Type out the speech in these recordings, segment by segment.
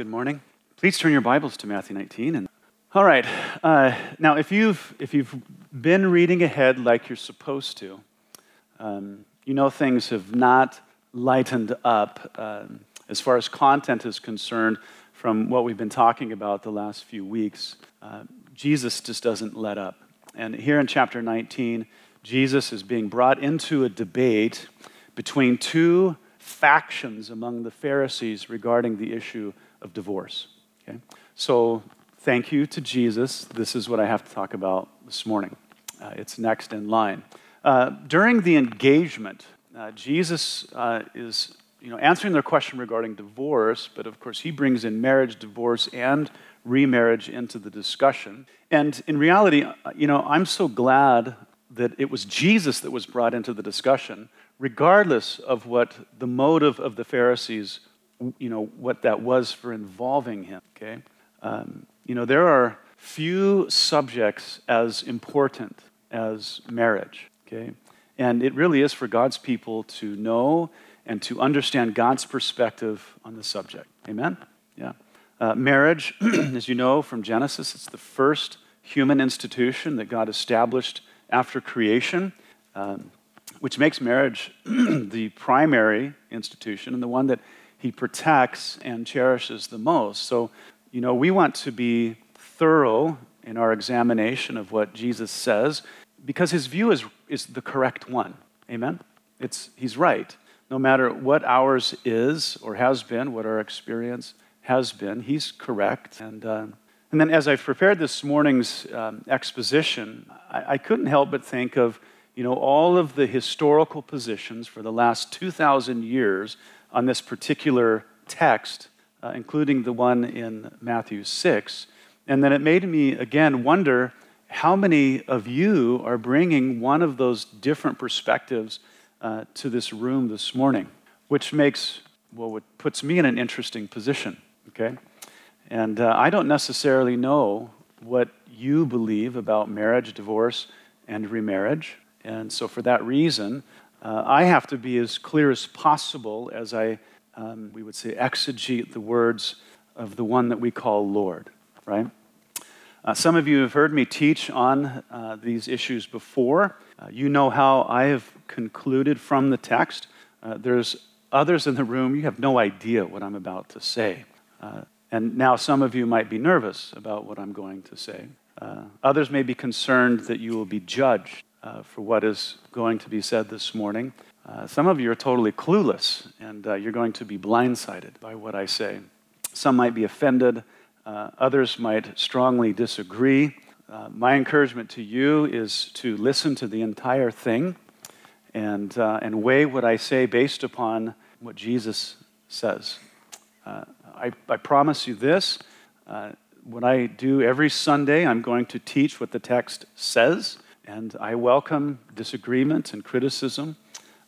Good morning. Please turn your Bibles to Matthew 19. And all right, uh, now if you've if you've been reading ahead like you're supposed to, um, you know things have not lightened up um, as far as content is concerned from what we've been talking about the last few weeks. Uh, Jesus just doesn't let up, and here in chapter 19, Jesus is being brought into a debate between two factions among the Pharisees regarding the issue of divorce. Okay? So, thank you to Jesus. This is what I have to talk about this morning. Uh, it's next in line. Uh, during the engagement, uh, Jesus uh, is you know, answering their question regarding divorce, but of course, he brings in marriage, divorce, and remarriage into the discussion. And in reality, uh, you know, I'm so glad that it was Jesus that was brought into the discussion regardless of what the motive of the Pharisees, you know, what that was for involving him, okay? Um, you know, there are few subjects as important as marriage, okay? And it really is for God's people to know and to understand God's perspective on the subject. Amen? Yeah. Uh, marriage, as you know from Genesis, it's the first human institution that God established after creation. Um, which makes marriage the primary institution and the one that he protects and cherishes the most. So, you know, we want to be thorough in our examination of what Jesus says because his view is, is the correct one. Amen? It's, he's right. No matter what ours is or has been, what our experience has been, he's correct. And, uh, and then as I prepared this morning's um, exposition, I, I couldn't help but think of you know, all of the historical positions for the last 2,000 years on this particular text, uh, including the one in Matthew 6. And then it made me again wonder how many of you are bringing one of those different perspectives uh, to this room this morning, which makes, well, what puts me in an interesting position, okay? And uh, I don't necessarily know what you believe about marriage, divorce, and remarriage. And so, for that reason, uh, I have to be as clear as possible as I, um, we would say, exegete the words of the one that we call Lord, right? Uh, some of you have heard me teach on uh, these issues before. Uh, you know how I have concluded from the text. Uh, there's others in the room, you have no idea what I'm about to say. Uh, and now some of you might be nervous about what I'm going to say. others may be concerned that you will be judged uh, for what is going to be said this morning. Uh, some of you are totally clueless, and uh, you're going to be blindsided by what I say. Some might be offended, uh, others might strongly disagree. Uh, my encouragement to you is to listen to the entire thing and, and weigh what I say based upon what Jesus says. I, I promise you this what I do every Sunday, I'm going to teach what the text says. And I welcome disagreement and criticism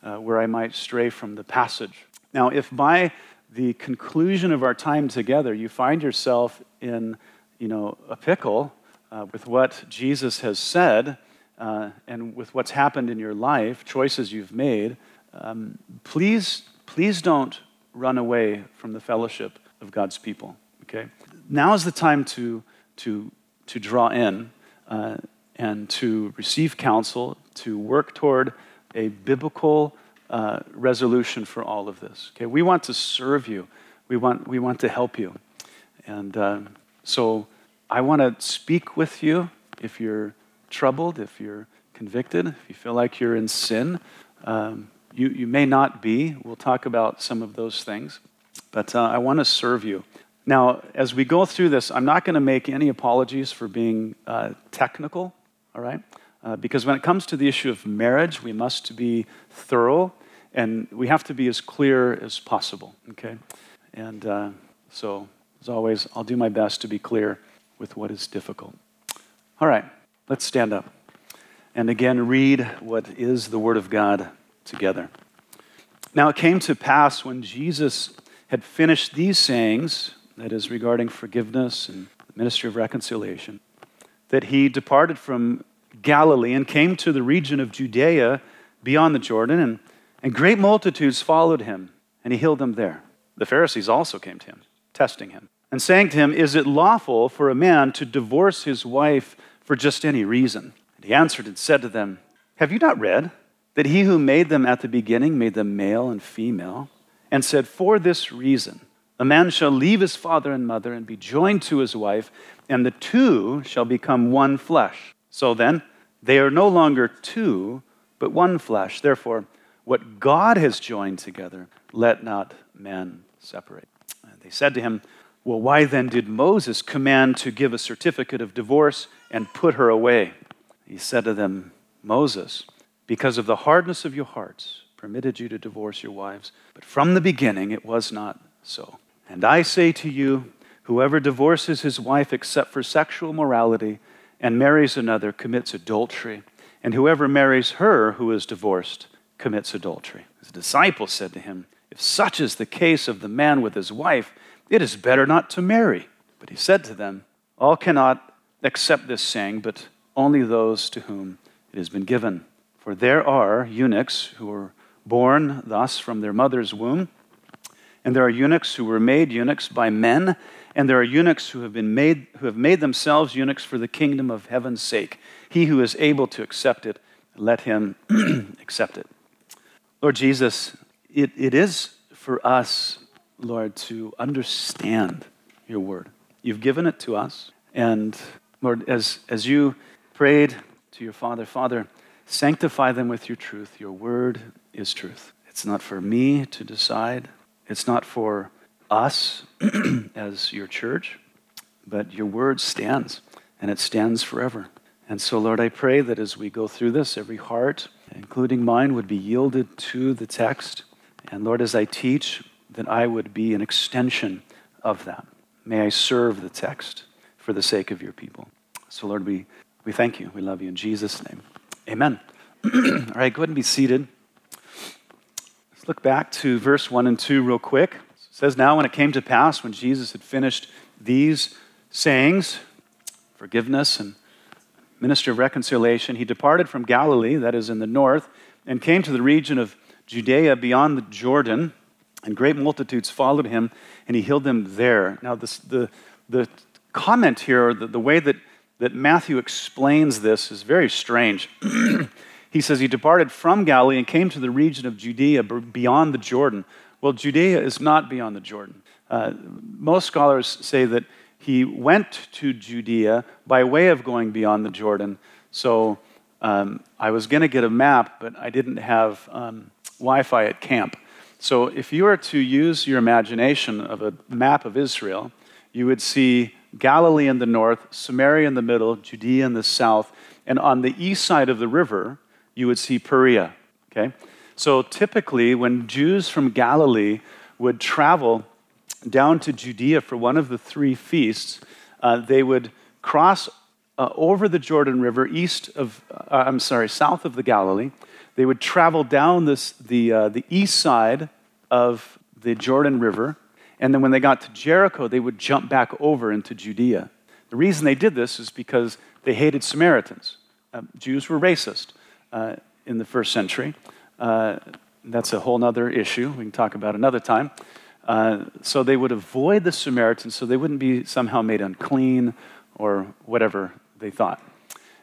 uh, where I might stray from the passage. Now, if by the conclusion of our time together you find yourself in you know, a pickle uh, with what Jesus has said uh, and with what's happened in your life, choices you've made, um, please, please don't run away from the fellowship of God's people. Okay? Now is the time to, to, to draw in. Uh, and to receive counsel, to work toward a biblical uh, resolution for all of this. Okay, we want to serve you. We want, we want to help you. And uh, so I want to speak with you if you're troubled, if you're convicted, if you feel like you're in sin. Um, you, you may not be. We'll talk about some of those things. But uh, I want to serve you. Now, as we go through this, I'm not going to make any apologies for being uh, technical all right? Uh, because when it comes to the issue of marriage, we must be thorough and we have to be as clear as possible, okay? And uh, so, as always, I'll do my best to be clear with what is difficult. All right, let's stand up and again read what is the Word of God together. Now it came to pass when Jesus had finished these sayings, that is, regarding forgiveness and the ministry of reconciliation that he departed from Galilee and came to the region of Judea beyond the Jordan, and, and great multitudes followed him, and he healed them there. The Pharisees also came to him, testing him, and saying to him, Is it lawful for a man to divorce his wife for just any reason? And he answered and said to them, Have you not read that he who made them at the beginning made them male and female, and said, For this reason, a man shall leave his father and mother and be joined to his wife, and the two shall become one flesh. So then, they are no longer two, but one flesh. Therefore, what God has joined together, let not man separate. And they said to him, well, why then did Moses command to give a certificate of divorce and put her away? He said to them, Moses, because of the hardness of your hearts, permitted you to divorce your wives. But from the beginning, it was not so. And I say to you, whoever divorces his wife except for sexual morality and marries another commits adultery. And whoever marries her who is divorced commits adultery. His disciples said to him, If such is the case of the man with his wife, it is better not to marry. But he said to them, All cannot accept this saying, but only those to whom it has been given. For there are eunuchs who were born thus from their mother's womb, and there are eunuchs who were made eunuchs by men, and there are eunuchs who have been made who have made themselves eunuchs for the kingdom of heaven's sake. He who is able to accept it, let him accept it. Lord Jesus, it, it is for us Lord, to understand your word. You've given it to us. And Lord, as, as you prayed to your Father, Father, sanctify them with your truth. Your word is truth. It's not for me to decide, it's not for us as your church, but your word stands, and it stands forever. And so, Lord, I pray that as we go through this, every heart, including mine, would be yielded to the text. And Lord, as I teach, that I would be an extension of that. May I serve the text for the sake of your people. So, Lord, we, we thank you. We love you in Jesus' name. Amen. All right, go ahead and be seated. Let's look back to verse 1 and 2 real quick. It says, Now, when it came to pass, when Jesus had finished these sayings, forgiveness and minister of reconciliation, he departed from Galilee, that is in the north, and came to the region of Judea beyond the Jordan and great multitudes followed him, and he healed them there. Now, this, the, the comment here, the, the way that, that Matthew explains this, is very strange. he says, He departed from Galilee and came to the region of Judea beyond the Jordan. Well, Judea is not beyond the Jordan. Uh, most scholars say that he went to Judea by way of going beyond the Jordan. So um, I was going to get a map, but I didn't have um, Wi Fi at camp. So, if you were to use your imagination of a map of Israel, you would see Galilee in the north, Samaria in the middle, Judea in the south, and on the east side of the river, you would see Perea. Okay? So, typically, when Jews from Galilee would travel down to Judea for one of the three feasts, uh, they would cross uh, over the Jordan River east of, uh, I'm sorry, south of the Galilee they would travel down this, the, uh, the east side of the Jordan River, and then when they got to Jericho, they would jump back over into Judea. The reason they did this is because they hated Samaritans. Uh, Jews were racist uh, in the first century. Uh, that's a whole other issue we can talk about another time. Uh, so they would avoid the Samaritans so they wouldn't be somehow made unclean or whatever they thought.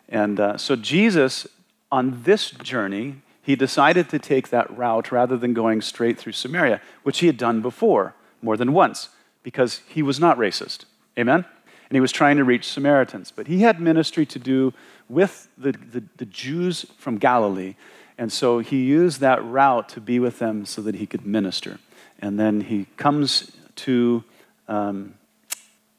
And uh, so Jesus on this journey, he decided to take that route rather than going straight through Samaria, which he had done before more than once, because he was not racist. Amen? And he was trying to reach Samaritans. But he had ministry to do with the, the, the Jews from Galilee. And so he used that route to be with them so that he could minister. And then he comes to um,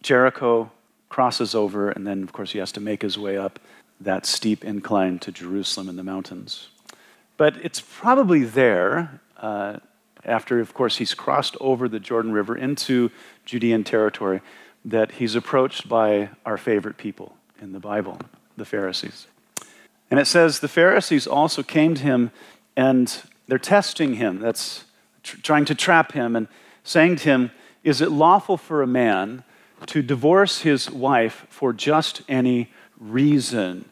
Jericho, crosses over, and then, of course, he has to make his way up that steep incline to Jerusalem in the mountains. But it's probably there, uh, after, of course, he's crossed over the Jordan River into Judean territory, that he's approached by our favorite people in the Bible, the Pharisees. And it says the Pharisees also came to him and they're testing him. That's tr- trying to trap him and saying to him, Is it lawful for a man to divorce his wife for just any reason?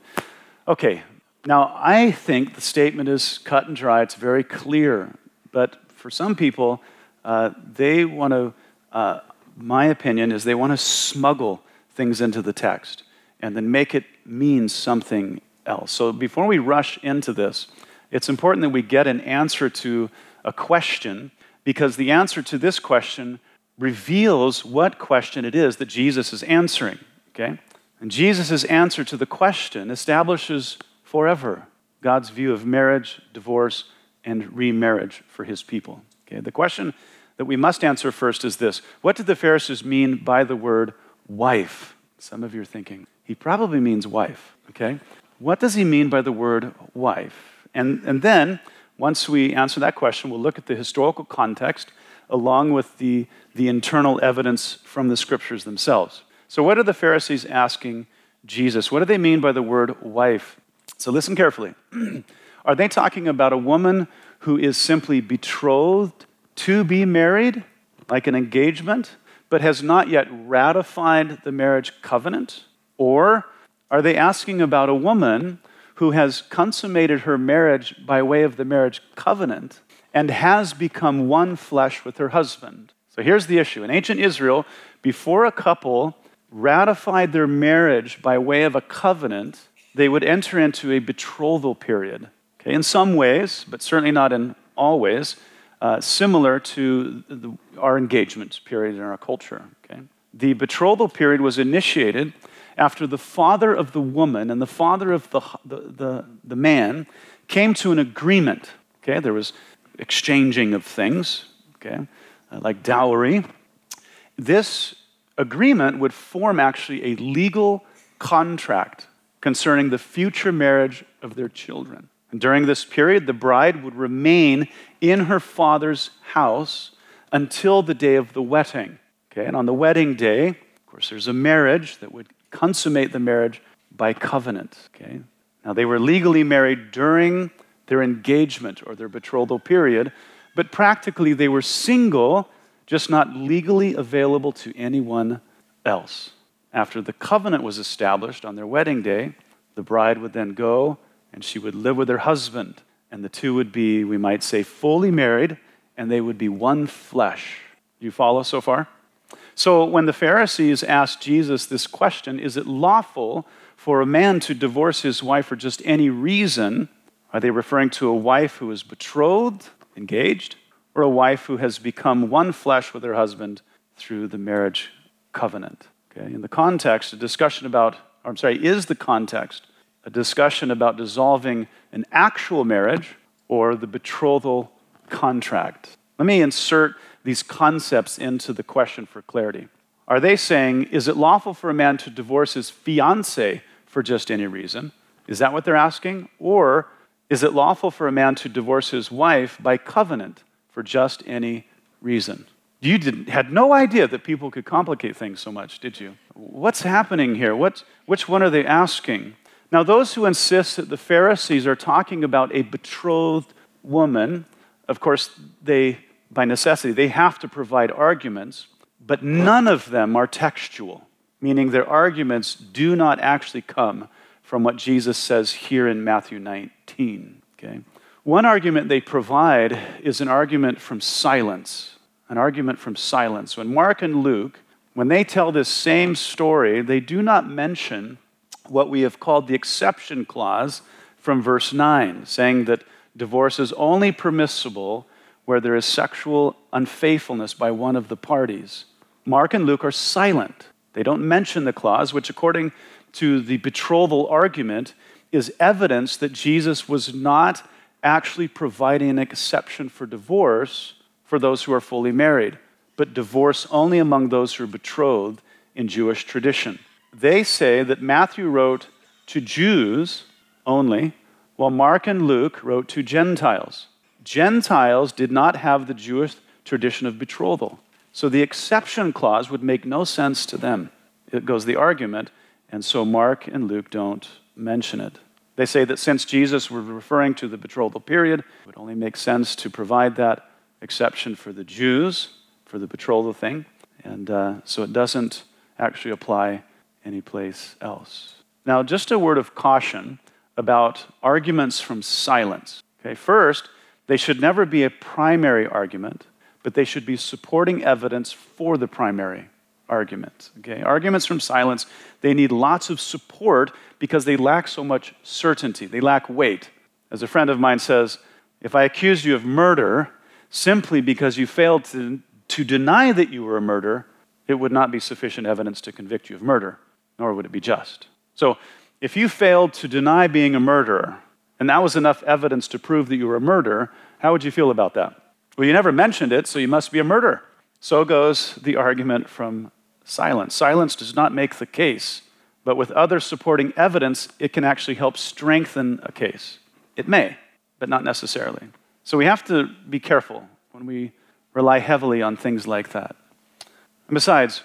Okay, now I think the statement is cut and dry, it's very clear, but for some people, uh, they want to uh, my opinion, is they want to smuggle things into the text and then make it mean something else. So before we rush into this, it's important that we get an answer to a question because the answer to this question reveals what question it is that Jesus is answering. Okay? And Jesus' answer to the question establishes forever God's view of marriage, divorce, and remarriage for his people. Okay? The question that we must answer first is this What did the Pharisees mean by the word wife? Some of you are thinking, he probably means wife. Okay? What does he mean by the word wife? And, and then, once we answer that question, we'll look at the historical context along with the, the internal evidence from the scriptures themselves. So, what are the Pharisees asking Jesus? What do they mean by the word wife? So, listen carefully. are they talking about a woman who is simply betrothed to be married, like an engagement, but has not yet ratified the marriage covenant? Or are they asking about a woman who has consummated her marriage by way of the marriage covenant and has become one flesh with her husband? So here's the issue. In ancient Israel, before a couple ratified their marriage by way of a covenant, they would enter into a betrothal period. Okay, in some ways, but certainly not in all ways, uh, similar to the, our engagement period in our culture. Okay? The betrothal period was initiated after the father of the woman and the father of the, the, the, the man came to an agreement. Okay? There was exchanging of things, okay? Uh, like dowry. This agreement would form actually a legal contract concerning the future marriage of their children. And during this period, the bride would remain in her father's house until the day of the wedding. Okay, and on the wedding day, of course, there's a marriage that would consummate the marriage by covenant. Okay, now they were legally married during their engagement or their betrothal period, but practically they were single, just not legally available to anyone else. After the covenant was established on their wedding day, the bride would then go and she would live with her husband, and the two would be, we might say, fully married, and they would be one flesh. You follow so far? So when the Pharisees asked Jesus this question, is it lawful for a man to divorce his wife for just any reason? Are they referring to a wife who is betrothed, engaged, or a wife who has become one flesh with her husband through the marriage covenant? Okay, in the context, a discussion about, or I'm sorry, is the context a discussion about dissolving an actual marriage or the betrothal contract. Let me insert these concepts into the question for clarity. Are they saying, is it lawful for a man to divorce his fiancee for just any reason? Is that what they're asking? Or is it lawful for a man to divorce his wife by covenant for just any reason? You didn't, had no idea that people could complicate things so much, did you? What's happening here? What, which one are they asking? Now, those who insist that the Pharisees are talking about a betrothed woman, of course, they, by necessity, they have to provide arguments, but none of them are textual, meaning their arguments do not actually come from what Jesus says here in Matthew 19. Okay? One argument they provide is an argument from silence, an argument from silence. When Mark and Luke, when they tell this same story, they do not mention what we have called the exception clause from verse 9, saying that divorce is only permissible where there is sexual unfaithfulness by one of the parties. Mark and Luke are silent. They don't mention the clause, which, according to the betrothal argument, is evidence that Jesus was not actually providing an exception for divorce for those who are fully married, but divorce only among those who are betrothed in Jewish tradition. They say that Matthew wrote to Jews only, while Mark and Luke wrote to Gentiles. Gentiles did not have the Jewish tradition of betrothal. So the exception clause would make no sense to them. It goes the argument, and so Mark and Luke don't mention it. They say that since Jesus was referring to the betrothal period, it would only make sense to provide that exception for the Jews, for the betrothal thing. And uh, so it doesn't actually apply anyplace else. Now, just a word of caution about arguments from silence. Okay, first, they should never be a primary argument, but they should be supporting evidence for the primary argument. Okay? Arguments from silence, they need lots of support because they lack so much certainty. They lack weight. As a friend of mine says, if I accused you of murder simply because you failed to, to deny that you were a murderer, it would not be sufficient evidence to convict you of murder, nor would it be just. So, if you failed to deny being a murderer, and that was enough evidence to prove that you were a murderer, how would you feel about that? Well, you never mentioned it, so you must be a murderer. So goes the argument from silence. Silence does not make the case, but with other supporting evidence, it can actually help strengthen a case. It may, but not necessarily. So we have to be careful when we rely heavily on things like that. And besides,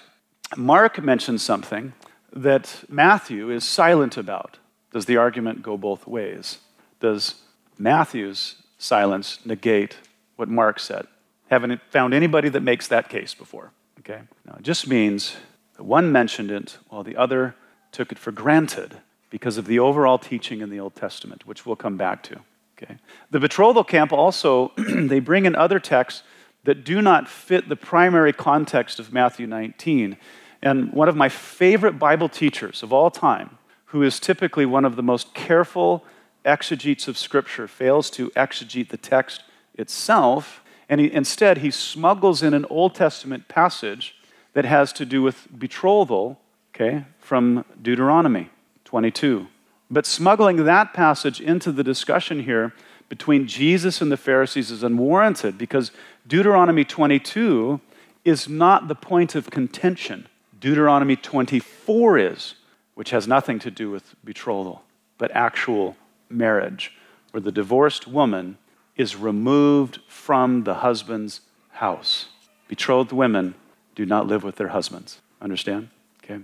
Mark mentions something that Matthew is silent about. Does the argument go both ways? Does Matthew's silence negate what Mark said? Haven't found anybody that makes that case before. Okay? Now, it just means that one mentioned it while the other took it for granted because of the overall teaching in the Old Testament, which we'll come back to. Okay? The betrothal camp also, they bring in other texts that do not fit the primary context of Matthew 19. And one of my favorite Bible teachers of all time, who is typically one of the most careful exegetes of Scripture, fails to exegete the text itself and he, instead, he smuggles in an Old Testament passage that has to do with betrothal, okay, from Deuteronomy 22. But smuggling that passage into the discussion here between Jesus and the Pharisees is unwarranted because Deuteronomy 22 is not the point of contention. Deuteronomy 24 is, which has nothing to do with betrothal, but actual marriage, where the divorced woman is removed from the husband's house. Betrothed women do not live with their husbands. Understand? Okay?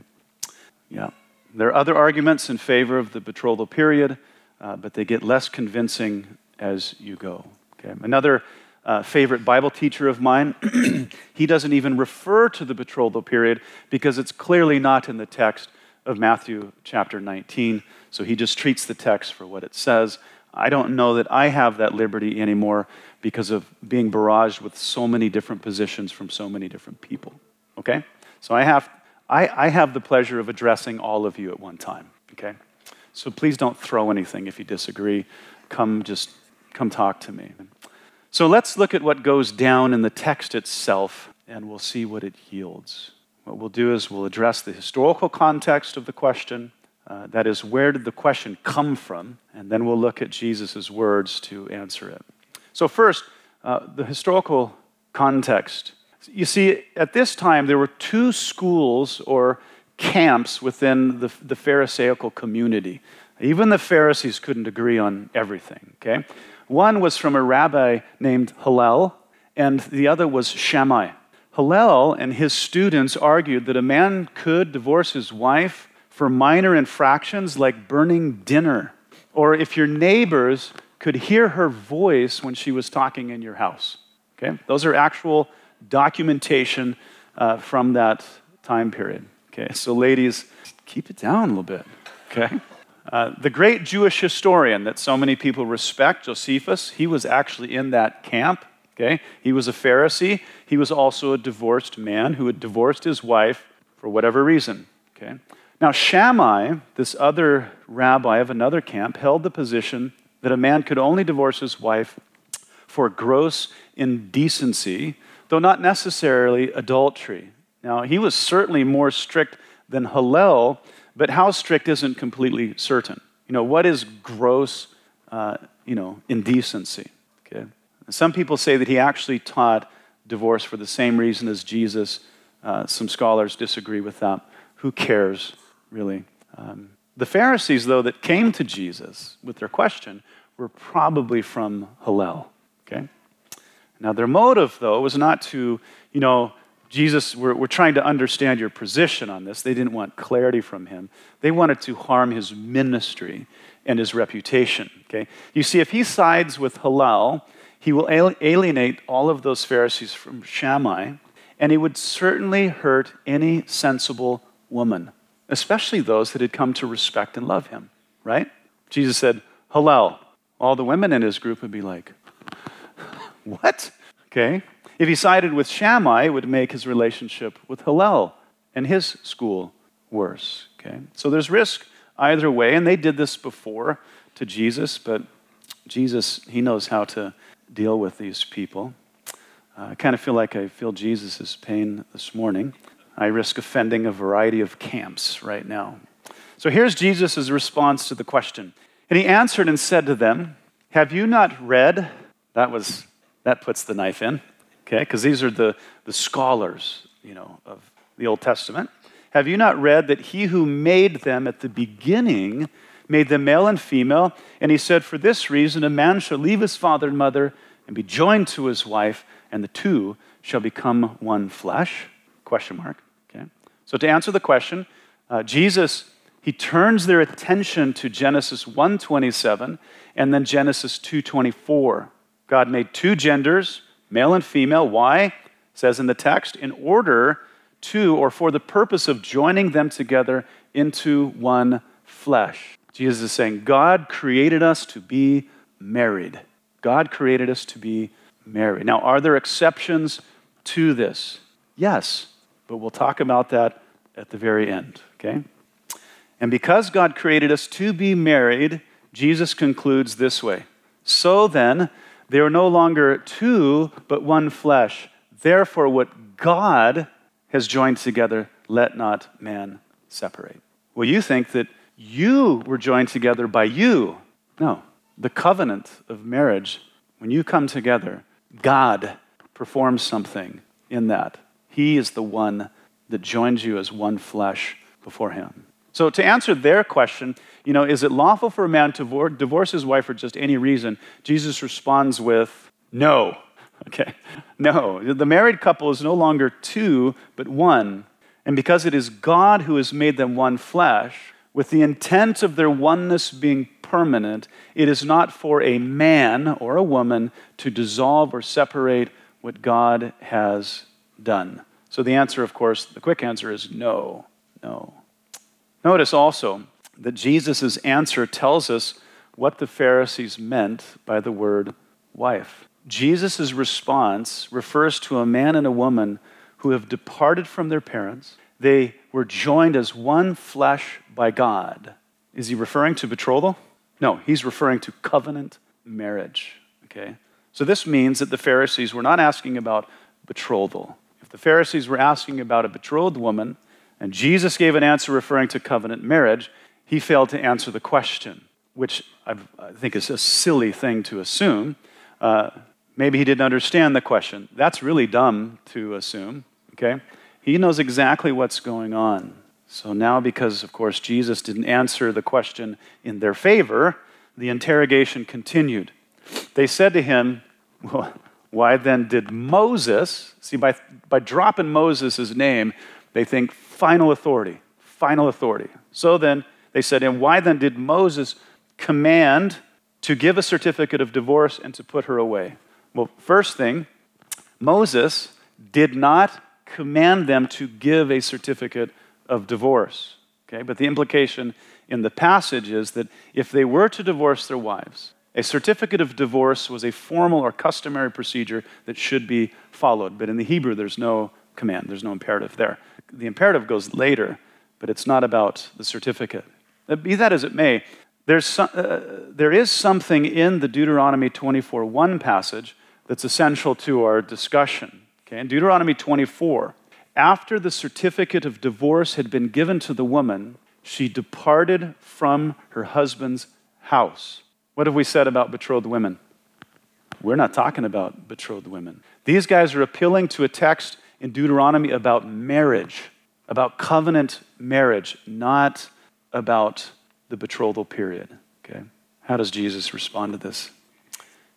Yeah. There are other arguments in favor of the betrothal period, uh, but they get less convincing as you go. Okay? Another uh, favorite Bible teacher of mine, he doesn't even refer to the betrothal period because it's clearly not in the text of Matthew chapter 19. So he just treats the text for what it says. I don't know that I have that liberty anymore because of being barraged with so many different positions from so many different people. Okay? So I have, I, I have the pleasure of addressing all of you at one time. Okay? So please don't throw anything if you disagree. Come just come talk to me. So let's look at what goes down in the text itself and we'll see what it yields. What we'll do is we'll address the historical context of the question uh, that is, where did the question come from? And then we'll look at Jesus' words to answer it. So, first, uh, the historical context. You see, at this time, there were two schools or camps within the, the Pharisaical community. Even the Pharisees couldn't agree on everything, okay? One was from a rabbi named Hillel, and the other was Shammai. Hillel and his students argued that a man could divorce his wife for minor infractions like burning dinner, or if your neighbors could hear her voice when she was talking in your house. Okay? Those are actual documentation uh, from that time period. Okay, so ladies, keep it down a little bit. Okay? Uh, the great Jewish historian that so many people respect, Josephus, he was actually in that camp. Okay? He was a Pharisee. He was also a divorced man who had divorced his wife for whatever reason. Okay? Now, Shammai, this other rabbi of another camp, held the position that a man could only divorce his wife for gross indecency, though not necessarily adultery. Now, he was certainly more strict than Hillel, but how strict isn't completely certain. You know, what is gross, uh, you know, indecency? Okay. Some people say that he actually taught divorce for the same reason as Jesus. Uh, some scholars disagree with that. Who cares? really. Um, the Pharisees, though, that came to Jesus with their question were probably from Hillel. Okay? Now, their motive, though, was not to, you know, Jesus, we're, we're trying to understand your position on this. They didn't want clarity from him. They wanted to harm his ministry and his reputation. Okay? You see, if he sides with Hillel, he will alienate all of those Pharisees from Shammai, and he would certainly hurt any sensible woman especially those that had come to respect and love him, right? Jesus said, Hillel. All the women in his group would be like, What? Okay. If he sided with Shammai, it would make his relationship with Hillel and his school worse. Okay? So there's risk either way, and they did this before to Jesus, but Jesus, he knows how to deal with these people. Uh, I kind of feel like I feel Jesus' pain this morning. I risk offending a variety of camps right now. So here's Jesus' response to the question. And he answered and said to them, Have you not read? That was that puts the knife in, okay? Because these are the, the scholars, you know, of the Old Testament. Have you not read that he who made them at the beginning made them male and female? And he said, For this reason, a man shall leave his father and mother and be joined to his wife, and the two shall become one flesh? Question mark. Okay. So to answer the question, uh, Jesus he turns their attention to Genesis 1:27 and then Genesis 2:24. God made two genders, male and female. Why? Says in the text, in order to or for the purpose of joining them together into one flesh. Jesus is saying, God created us to be married. God created us to be married. Now, are there exceptions to this? Yes, but we'll talk about that at the very end, okay? And because God created us to be married, Jesus concludes this way So then, they are no longer two, but one flesh. Therefore, what God has joined together, let not man separate. Well, you think that you were joined together by you. No, the covenant of marriage, when you come together, God performs something in that. He is the one that joins you as one flesh before Him. So, to answer their question, you know, is it lawful for a man to divorce his wife for just any reason? Jesus responds with, no. Okay, no. The married couple is no longer two, but one. And because it is God who has made them one flesh, with the intent of their oneness being permanent, it is not for a man or a woman to dissolve or separate what God has done. So the answer, of course, the quick answer is no, no. Notice also that Jesus' answer tells us what the Pharisees meant by the word wife. Jesus' response refers to a man and a woman who have departed from their parents. They were joined as one flesh by God. Is he referring to betrothal? No, he's referring to covenant marriage. Okay? So this means that the Pharisees were not asking about betrothal. If the Pharisees were asking about a betrothed woman, and Jesus gave an answer referring to covenant marriage, he failed to answer the question, which i think is a silly thing to assume. Uh, maybe he didn't understand the question. That's really dumb to assume, okay? He knows exactly what's going on. So now, because of course Jesus didn't answer the question in their favor, the interrogation continued. They said to him, Well, why then did Moses, see, by, by dropping Moses' name, they think final authority, final authority. So then they said, And why then did Moses command to give a certificate of divorce and to put her away? Well, first thing, Moses did not command them to give a certificate of divorce. Okay, but the implication in the passage is that if they were to divorce their wives, a certificate of divorce was a formal or customary procedure that should be followed. But in the Hebrew, there's no command, there's no imperative there. The imperative goes later, but it's not about the certificate. Uh, be that as it may, there's some, uh, there is something in the Deuteronomy 24 1 passage that's essential to our discussion. Okay? In Deuteronomy 24, after the certificate of divorce had been given to the woman, she departed from her husband's house. What have we said about betrothed women? We're not talking about betrothed women. These guys are appealing to a text in Deuteronomy about marriage, about covenant marriage, not about the betrothal period. Okay? How does Jesus respond to this?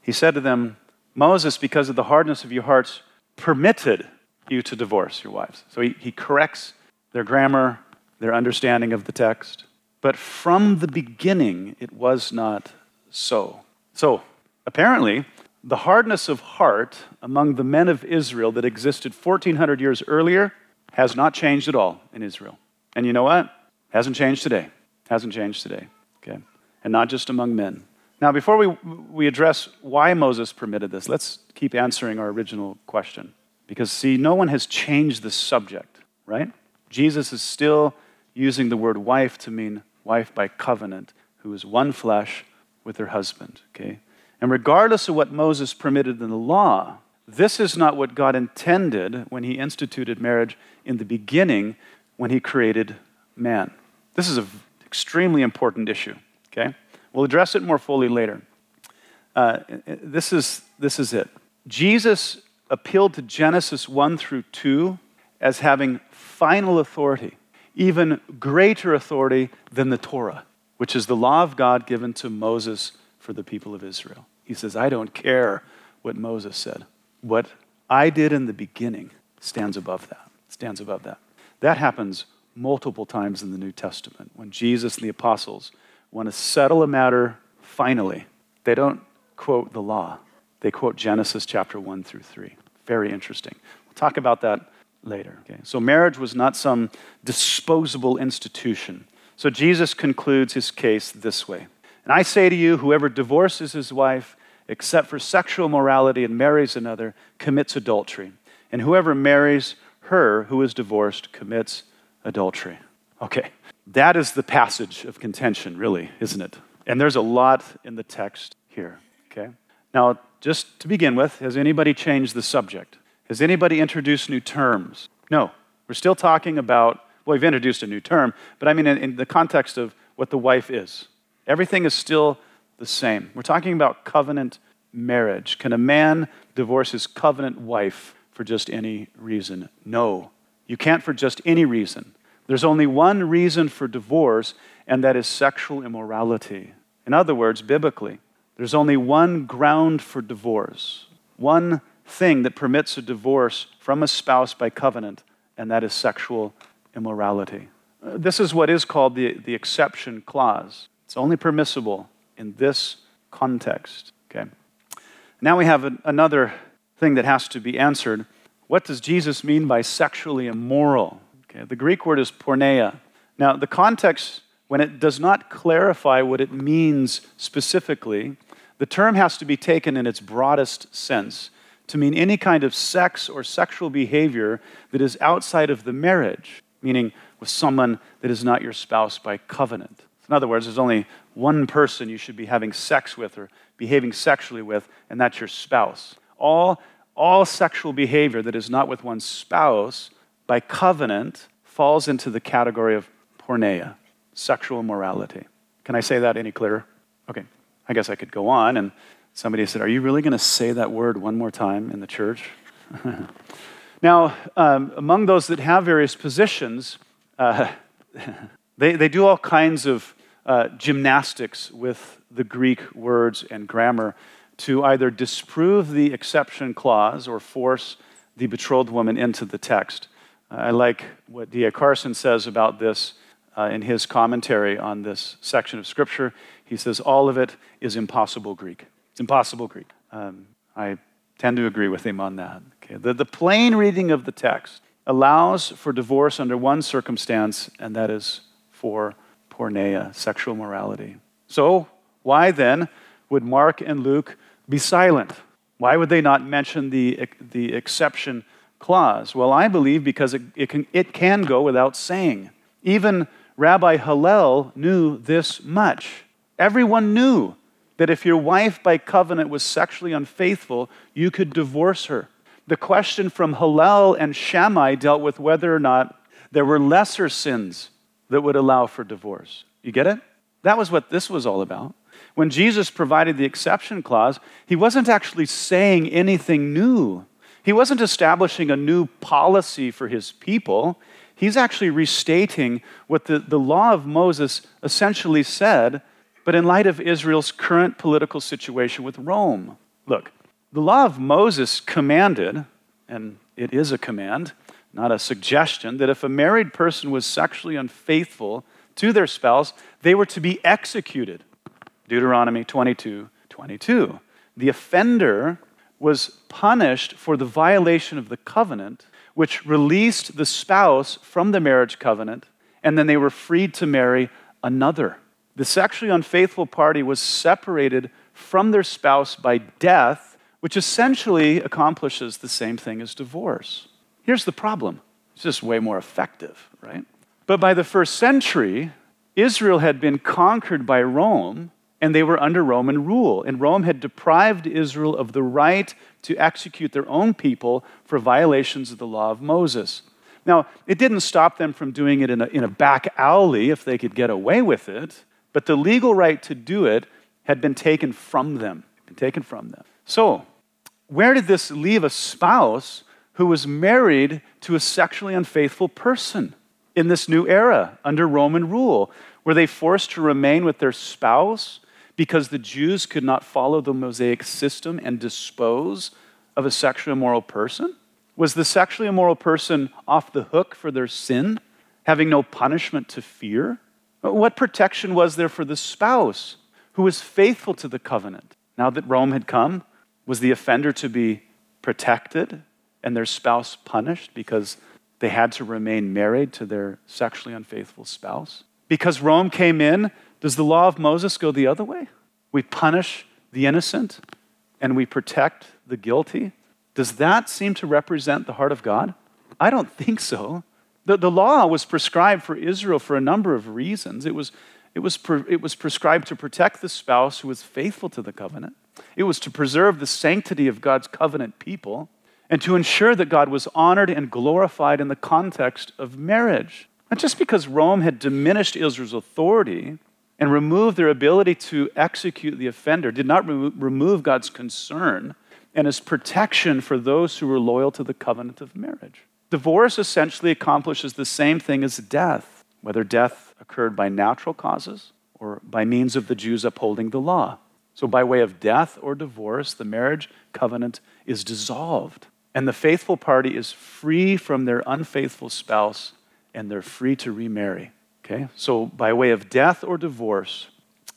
He said to them, Moses, because of the hardness of your hearts, permitted you to divorce your wives. So he, he corrects their grammar, their understanding of the text. But from the beginning, it was not so. So, apparently, the hardness of heart among the men of Israel that existed 1400 years earlier has not changed at all in Israel. And you know what? Hasn't changed today. Hasn't changed today. Okay? And not just among men. Now, before we, we address why Moses permitted this, let's keep answering our original question. Because, see, no one has changed the subject, right? Jesus is still using the word wife to mean wife by covenant, who is one flesh with her husband, okay? And regardless of what Moses permitted in the law, this is not what God intended when he instituted marriage in the beginning when he created man. This is an extremely important issue, okay? We'll address it more fully later. Uh, this, is, this is it. Jesus appealed to Genesis 1 through 2 as having final authority, even greater authority than the Torah, which is the law of God given to Moses for the people of Israel. He says, I don't care what Moses said. What I did in the beginning stands above that. Stands above that. That happens multiple times in the New Testament when Jesus and the apostles want to settle a matter finally, they don't quote the law. They quote Genesis chapter 1 through 3. Very interesting. We'll talk about that later. Okay? So, marriage was not some disposable institution. So, Jesus concludes his case this way And I say to you, whoever divorces his wife, except for sexual morality, and marries another, commits adultery. And whoever marries her who is divorced commits adultery. Okay, that is the passage of contention, really, isn't it? And there's a lot in the text here, okay? Now, just to begin with, has anybody changed the subject? Has anybody introduced new terms? No. We're still talking about, well, we've introduced a new term, but I mean in, in the context of what the wife is. Everything is still the same. We're talking about covenant marriage. Can a man divorce his covenant wife for just any reason? No. You can't for just any reason. There's only one reason for divorce, and that is sexual immorality. In other words, biblically, there's only one ground for divorce, one thing that permits a divorce from a spouse by covenant, and that is sexual immorality. Uh, this is what is called the, the exception clause. It's only permissible in this context. Okay. Now we have another thing that has to be answered. What does Jesus mean by sexually immoral? Okay, the Greek word is porneia. Now, the context, when it does not clarify what it means specifically, the term has to be taken in its broadest sense to mean any kind of sex or sexual behavior that is outside of the marriage, meaning with someone that is not your spouse by covenant. In other words, there's only one person you should be having sex with or behaving sexually with, and that's your spouse. All, all sexual behavior that is not with one's spouse by covenant falls into the category of porneia, sexual immorality. Can I say that any clearer? Okay, I guess I could go on. And somebody said, Are you really going to say that word one more time in the church? now, um, among those that have various positions, uh, they, they do all kinds of uh, gymnastics with the Greek words and grammar to either disprove the exception clause or force the betrothed woman into the text. I like what D.A. Carson says about this uh, in his commentary on this section of Scripture. He says, All of it is impossible Greek. It's impossible Greek. Um, I tend to agree with him on that. Okay. The, the plain reading of the text allows for divorce under one circumstance, and that is for porneia, sexual morality. So, why then would Mark and Luke be silent? Why would they not mention the, the exception clause? Well, I believe because it, it, can, it can go without saying. Even Rabbi Hillel knew this much. Everyone knew that if your wife by covenant was sexually unfaithful, you could divorce her. The question from Hillel and Shammai dealt with whether or not there were lesser sins that would allow for divorce. You get it? That was what this was all about. When Jesus provided the exception clause, he wasn't actually saying anything new. He wasn't establishing a new policy for his people. He's actually restating what the, the law of Moses essentially said, but in light of Israel's current political situation with Rome. Look, the law of Moses commanded, and it is a command, not a suggestion, that if a married person was sexually unfaithful to their spouse, they were to be executed. Deuteronomy 22 22. The offender was punished for the violation of the covenant, which released the spouse from the marriage covenant, and then they were freed to marry another. the sexually unfaithful party was separated from their spouse by death, which essentially accomplishes the same thing as divorce. Here's the problem it's just way more effective, right? But by the first century, Israel had been conquered by Rome and they were under Roman rule. And Rome had deprived Israel of the right to execute their own people for violations of the law of Moses. Now, it didn't stop them from doing it in a, in a back alley if they could get away with it, but the legal right to do it had been taken from them. Been taken from them. So, where did this leave a spouse who was married to a sexually unfaithful person in this new era under Roman rule? Were they forced to remain with their spouse because the Jews could not follow the Mosaic system and dispose of a sexually immoral person? Was the sexually immoral person off the hook for their sin, having no punishment to fear? What protection was there for the spouse who was faithful to the covenant? Now that Rome had come, was the offender to be protected and their spouse punished because they had to remain married to their sexually unfaithful spouse? Because Rome came in, does the law of Moses go the other way? We punish the innocent and we protect the guilty? Does that seem to represent the heart of God? I don't think so. The, the law was prescribed for Israel for a number of reasons. It was, it, was pre, it was prescribed to protect the spouse who was faithful to the covenant, it was to preserve the sanctity of God's covenant people, and to ensure that God was honored and glorified in the context of marriage. Not just because Rome had diminished Israel's authority and removed their ability to execute the offender, did not re- remove God's concern and his protection for those who were loyal to the covenant of marriage. Divorce essentially accomplishes the same thing as death, whether death occurred by natural causes or by means of the Jews upholding the law. So, by way of death or divorce, the marriage covenant is dissolved, and the faithful party is free from their unfaithful spouse and they're free to remarry. Okay? So, by way of death or divorce,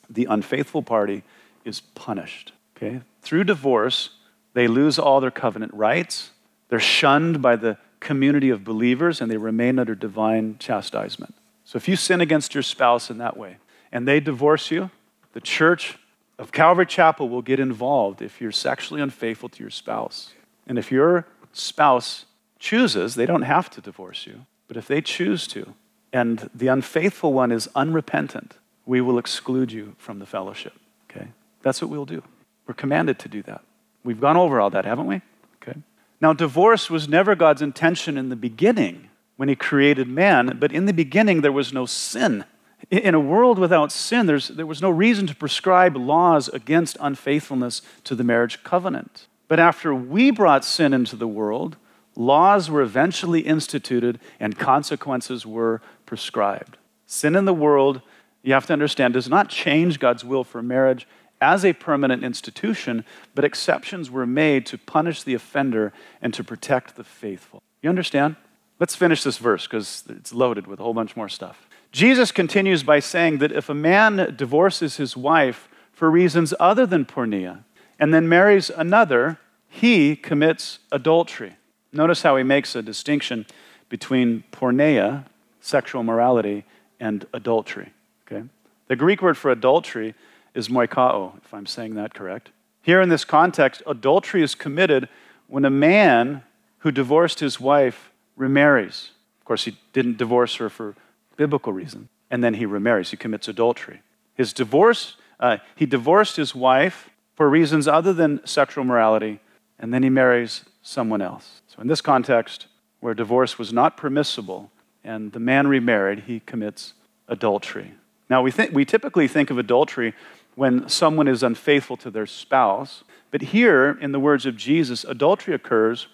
the unfaithful party is punished. Okay? Through divorce, they lose all their covenant rights. They're shunned by the community of believers and they remain under divine chastisement. So if you sin against your spouse in that way and they divorce you, the church of Calvary Chapel will get involved if you're sexually unfaithful to your spouse. And if your spouse chooses, they don't have to divorce you, but if they choose to, and the unfaithful one is unrepentant, we will exclude you from the fellowship. Okay? That's what we'll do. We're commanded to do that. We've gone over all that, haven't we? Okay. Now, divorce was never God's intention in the beginning when He created man, but in the beginning there was no sin. In a world without sin, there was no reason to prescribe laws against unfaithfulness to the marriage covenant. But after we brought sin into the world, laws were eventually instituted and consequences were prescribed. Sin in the world, you have to understand, does not change God's will for marriage as a permanent institution, but exceptions were made to punish the offender and to protect the faithful. You understand? Let's finish this verse because it's loaded with a whole bunch more stuff. Jesus continues by saying that if a man divorces his wife for reasons other than porneia and then marries another, he commits adultery. Notice how he makes a distinction between porneia, sexual morality, and adultery. Okay? The Greek word for adultery is moichao, if I'm saying that correct. Here in this context, adultery is committed when a man who divorced his wife remarries. Of course, he didn't divorce her for biblical reason, and then he remarries. He commits adultery. His divorce, uh, he divorced his wife for reasons other than sexual morality, and then he marries someone else. So, in this context, where divorce was not permissible and the man remarried, he commits adultery. Now, we, think, we typically think of adultery when someone is unfaithful to their spouse. But here, in the words of Jesus, adultery occurs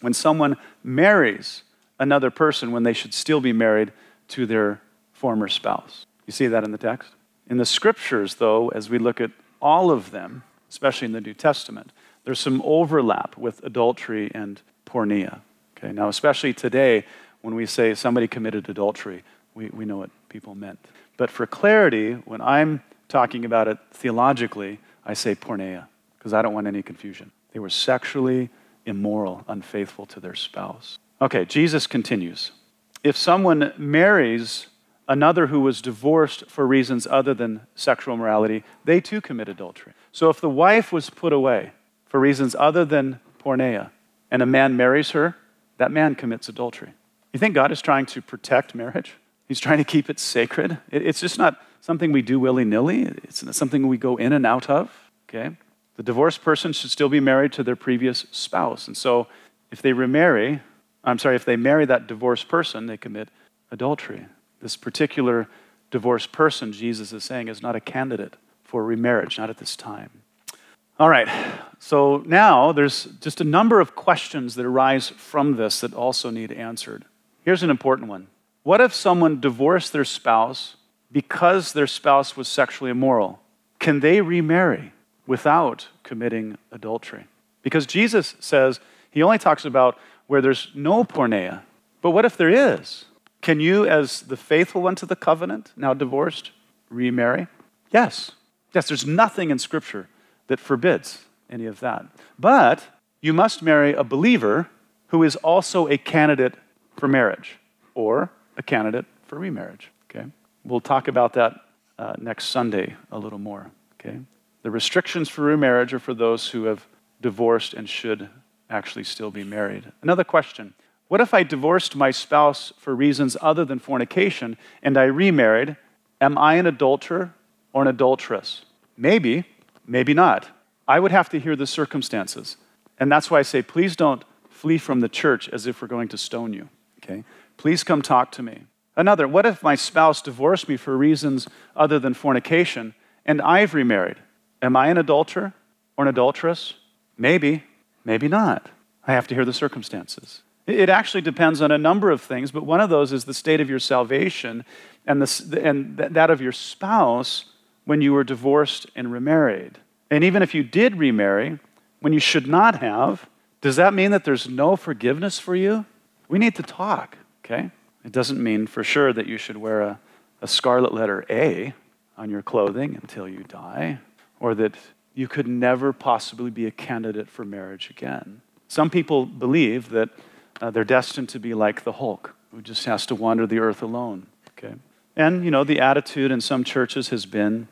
when someone marries another person when they should still be married to their former spouse. You see that in the text? In the scriptures, though, as we look at all of them, especially in the New Testament, there's some overlap with adultery and porneia. Okay, now, especially today, when we say somebody committed adultery, we, we know what people meant. But for clarity, when I'm talking about it theologically, I say porneia, because I don't want any confusion. They were sexually immoral, unfaithful to their spouse. Okay, Jesus continues. If someone marries another who was divorced for reasons other than sexual immorality, they too commit adultery. So if the wife was put away for reasons other than porneia, and a man marries her, that man commits adultery. You think God is trying to protect marriage? He's trying to keep it sacred. It's just not something we do willy nilly, it's something we go in and out of. Okay? The divorced person should still be married to their previous spouse. And so if they remarry, I'm sorry, if they marry that divorced person, they commit adultery. This particular divorced person, Jesus is saying, is not a candidate for remarriage, not at this time. All right, so now there's just a number of questions that arise from this that also need answered. Here's an important one What if someone divorced their spouse because their spouse was sexually immoral? Can they remarry without committing adultery? Because Jesus says he only talks about where there's no porneia. But what if there is? Can you, as the faithful one to the covenant, now divorced, remarry? Yes. Yes, there's nothing in Scripture that forbids any of that. But you must marry a believer who is also a candidate for marriage or a candidate for remarriage. Okay? We'll talk about that uh, next Sunday a little more. Okay? The restrictions for remarriage are for those who have divorced and should actually still be married. Another question What if I divorced my spouse for reasons other than fornication and I remarried? Am I an adulterer or an adulteress? Maybe, maybe not. I would have to hear the circumstances. And that's why I say, please don't flee from the church as if we're going to stone you. Okay? Please come talk to me. Another, what if my spouse divorced me for reasons other than fornication and I've remarried? Am I an adulterer or an adulteress? Maybe. Maybe not. I have to hear the circumstances. It actually depends on a number of things, but one of those is the state of your salvation and, the, and that of your spouse when you were divorced and remarried. And even if you did remarry, when you should not have, does that mean that there's no forgiveness for you? We need to talk, okay? It doesn't mean for sure that you should wear a, a scarlet letter A on your clothing until you die, or that you could never possibly be a candidate for marriage again. Some people believe that uh, they're destined to be like the Hulk, who just has to wander the earth alone. Okay? And, you know, the attitude in some churches has been,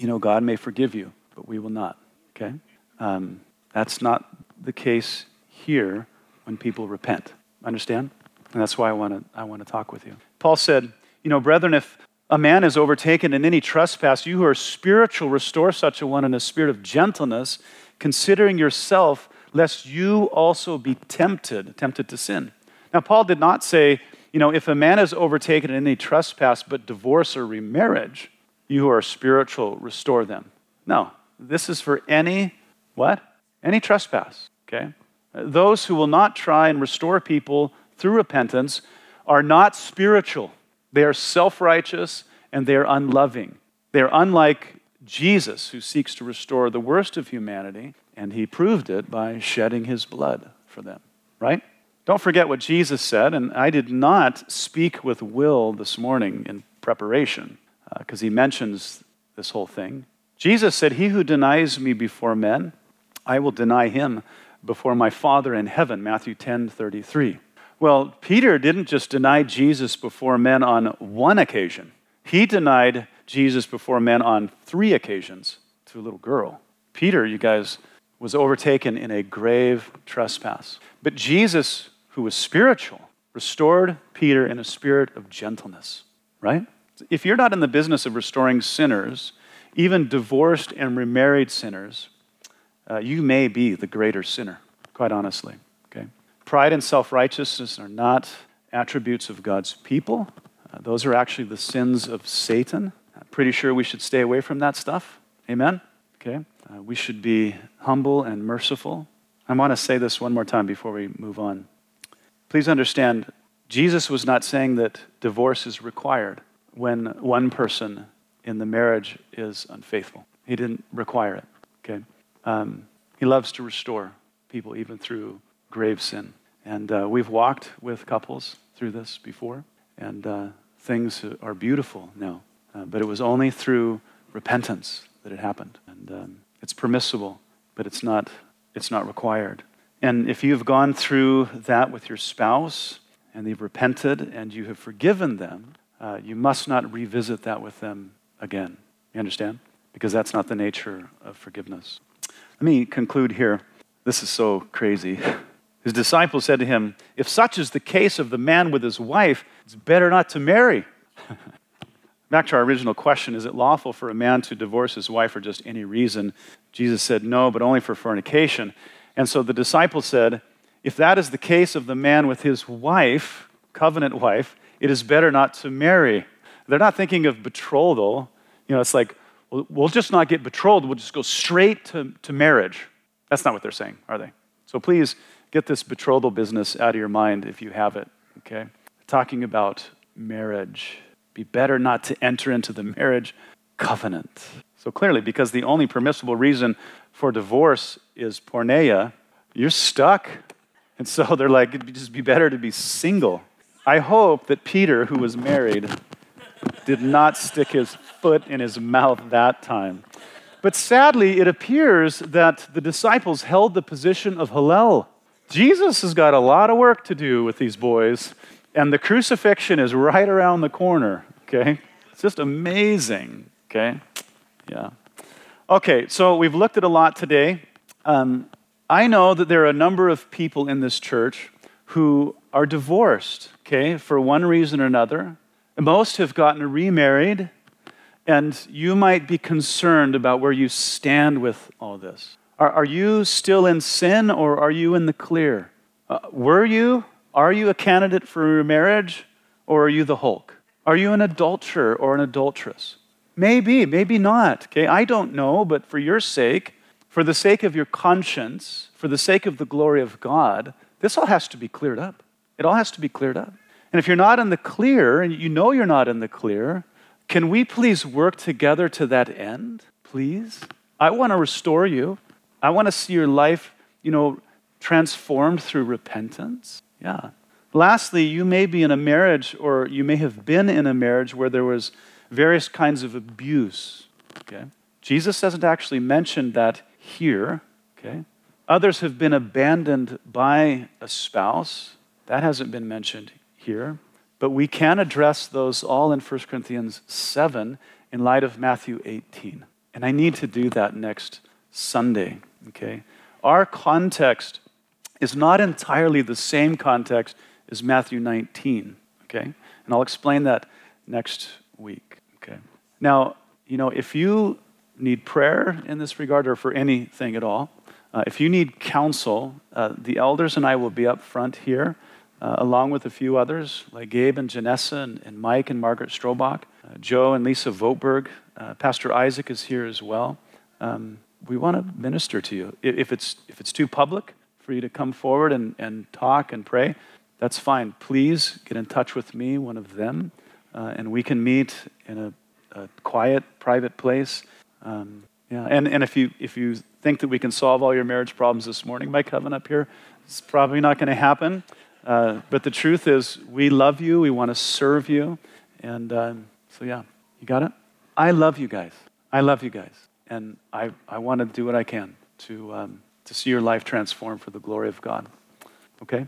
you know, God may forgive you, but we will not. Okay? Um, that's not the case here when people repent. Understand? And that's why I want to I want to talk with you. Paul said, you know, brethren, if a man is overtaken in any trespass, you who are spiritual, restore such a one in a spirit of gentleness, considering yourself, lest you also be tempted, tempted to sin. Now, Paul did not say, you know, if a man is overtaken in any trespass but divorce or remarriage, you who are spiritual, restore them. No, this is for any, what? Any trespass, okay? Those who will not try and restore people through repentance are not spiritual. They are self righteous and they are unloving. They are unlike Jesus, who seeks to restore the worst of humanity, and he proved it by shedding his blood for them, right? Don't forget what Jesus said, and I did not speak with Will this morning in preparation because uh, he mentions this whole thing. Jesus said, He who denies me before men, I will deny him before my Father in heaven, Matthew 10 33. Well, Peter didn't just deny Jesus before men on one occasion, he denied Jesus before men on three occasions to a little girl. Peter, you guys, was overtaken in a grave trespass. But Jesus, who was spiritual, restored Peter in a spirit of gentleness, right? If you're not in the business of restoring sinners, even divorced and remarried sinners, uh, you may be the greater sinner, quite honestly. Okay? Pride and self righteousness are not attributes of God's people, uh, those are actually the sins of Satan. I'm pretty sure we should stay away from that stuff. Amen? Okay? Uh, we should be humble and merciful. I want to say this one more time before we move on. Please understand, Jesus was not saying that divorce is required when one person in the marriage is unfaithful. He didn't require it. Okay? Um, he loves to restore people even through grave sin. And uh, we've walked with couples through this before, and uh, things are beautiful now. Uh, but it was only through repentance that it happened. And um, it's permissible, but it's not, it's not required. And if you've gone through that with your spouse and they've repented and you have forgiven them, uh, you must not revisit that with them again. You understand? Because that's not the nature of forgiveness. Let me conclude here. This is so crazy. His disciples said to him, If such is the case of the man with his wife, it's better not to marry. Back to our original question is it lawful for a man to divorce his wife for just any reason? Jesus said no, but only for fornication. And so the disciples said, If that is the case of the man with his wife, covenant wife, it is better not to marry. They're not thinking of betrothal. You know, it's like, well, we'll just not get betrothed, we'll just go straight to, to marriage. That's not what they're saying, are they? So please get this betrothal business out of your mind if you have it, okay? Talking about marriage. Be better not to enter into the marriage covenant. So clearly, because the only permissible reason for divorce is porneia, you're stuck. And so they're like, it'd just be better to be single. I hope that Peter, who was married, did not stick his foot in his mouth that time. But sadly, it appears that the disciples held the position of Hillel. Jesus has got a lot of work to do with these boys, and the crucifixion is right around the corner, okay? It's just amazing, okay? Yeah. Okay, so we've looked at a lot today. Um, I know that there are a number of people in this church who are divorced, okay, for one reason or another. Most have gotten remarried, and you might be concerned about where you stand with all this. Are, are you still in sin or are you in the clear? Uh, were you? Are you a candidate for marriage or are you the Hulk? Are you an adulterer or an adulteress? Maybe, maybe not. Okay, I don't know, but for your sake, for the sake of your conscience, for the sake of the glory of God, this all has to be cleared up. It all has to be cleared up. And if you're not in the clear, and you know you're not in the clear, can we please work together to that end? Please? I want to restore you. I want to see your life, you know, transformed through repentance. Yeah. Lastly, you may be in a marriage or you may have been in a marriage where there was various kinds of abuse. Okay? Jesus doesn't actually mention that here. Okay? Others have been abandoned by a spouse. That hasn't been mentioned here. But we can address those all in 1 Corinthians 7 in light of Matthew 18. And I need to do that next Sunday, okay? Our context is not entirely the same context as Matthew 19, okay? And I'll explain that next week, okay? Now, you know, if you need prayer in this regard or for anything at all, uh, if you need counsel, uh, the elders and I will be up front here uh, along with a few others like Gabe and Janessa and, and Mike and Margaret Strobach, uh, Joe and Lisa Votberg. Uh, Pastor Isaac is here as well. Um, we want to minister to you. If it's, if it's too public for you to come forward and, and talk and pray, that's fine. Please get in touch with me, one of them, uh, and we can meet in a, a quiet, private place. Um, yeah, and, and if, you, if you think that we can solve all your marriage problems this morning by coming up here, it's probably not going to happen. Uh, but the truth is, we love you. We want to serve you. And um, so, yeah, you got it? I love you guys. I love you guys. And I, I want to do what I can to, um, to see your life transformed for the glory of God. Okay?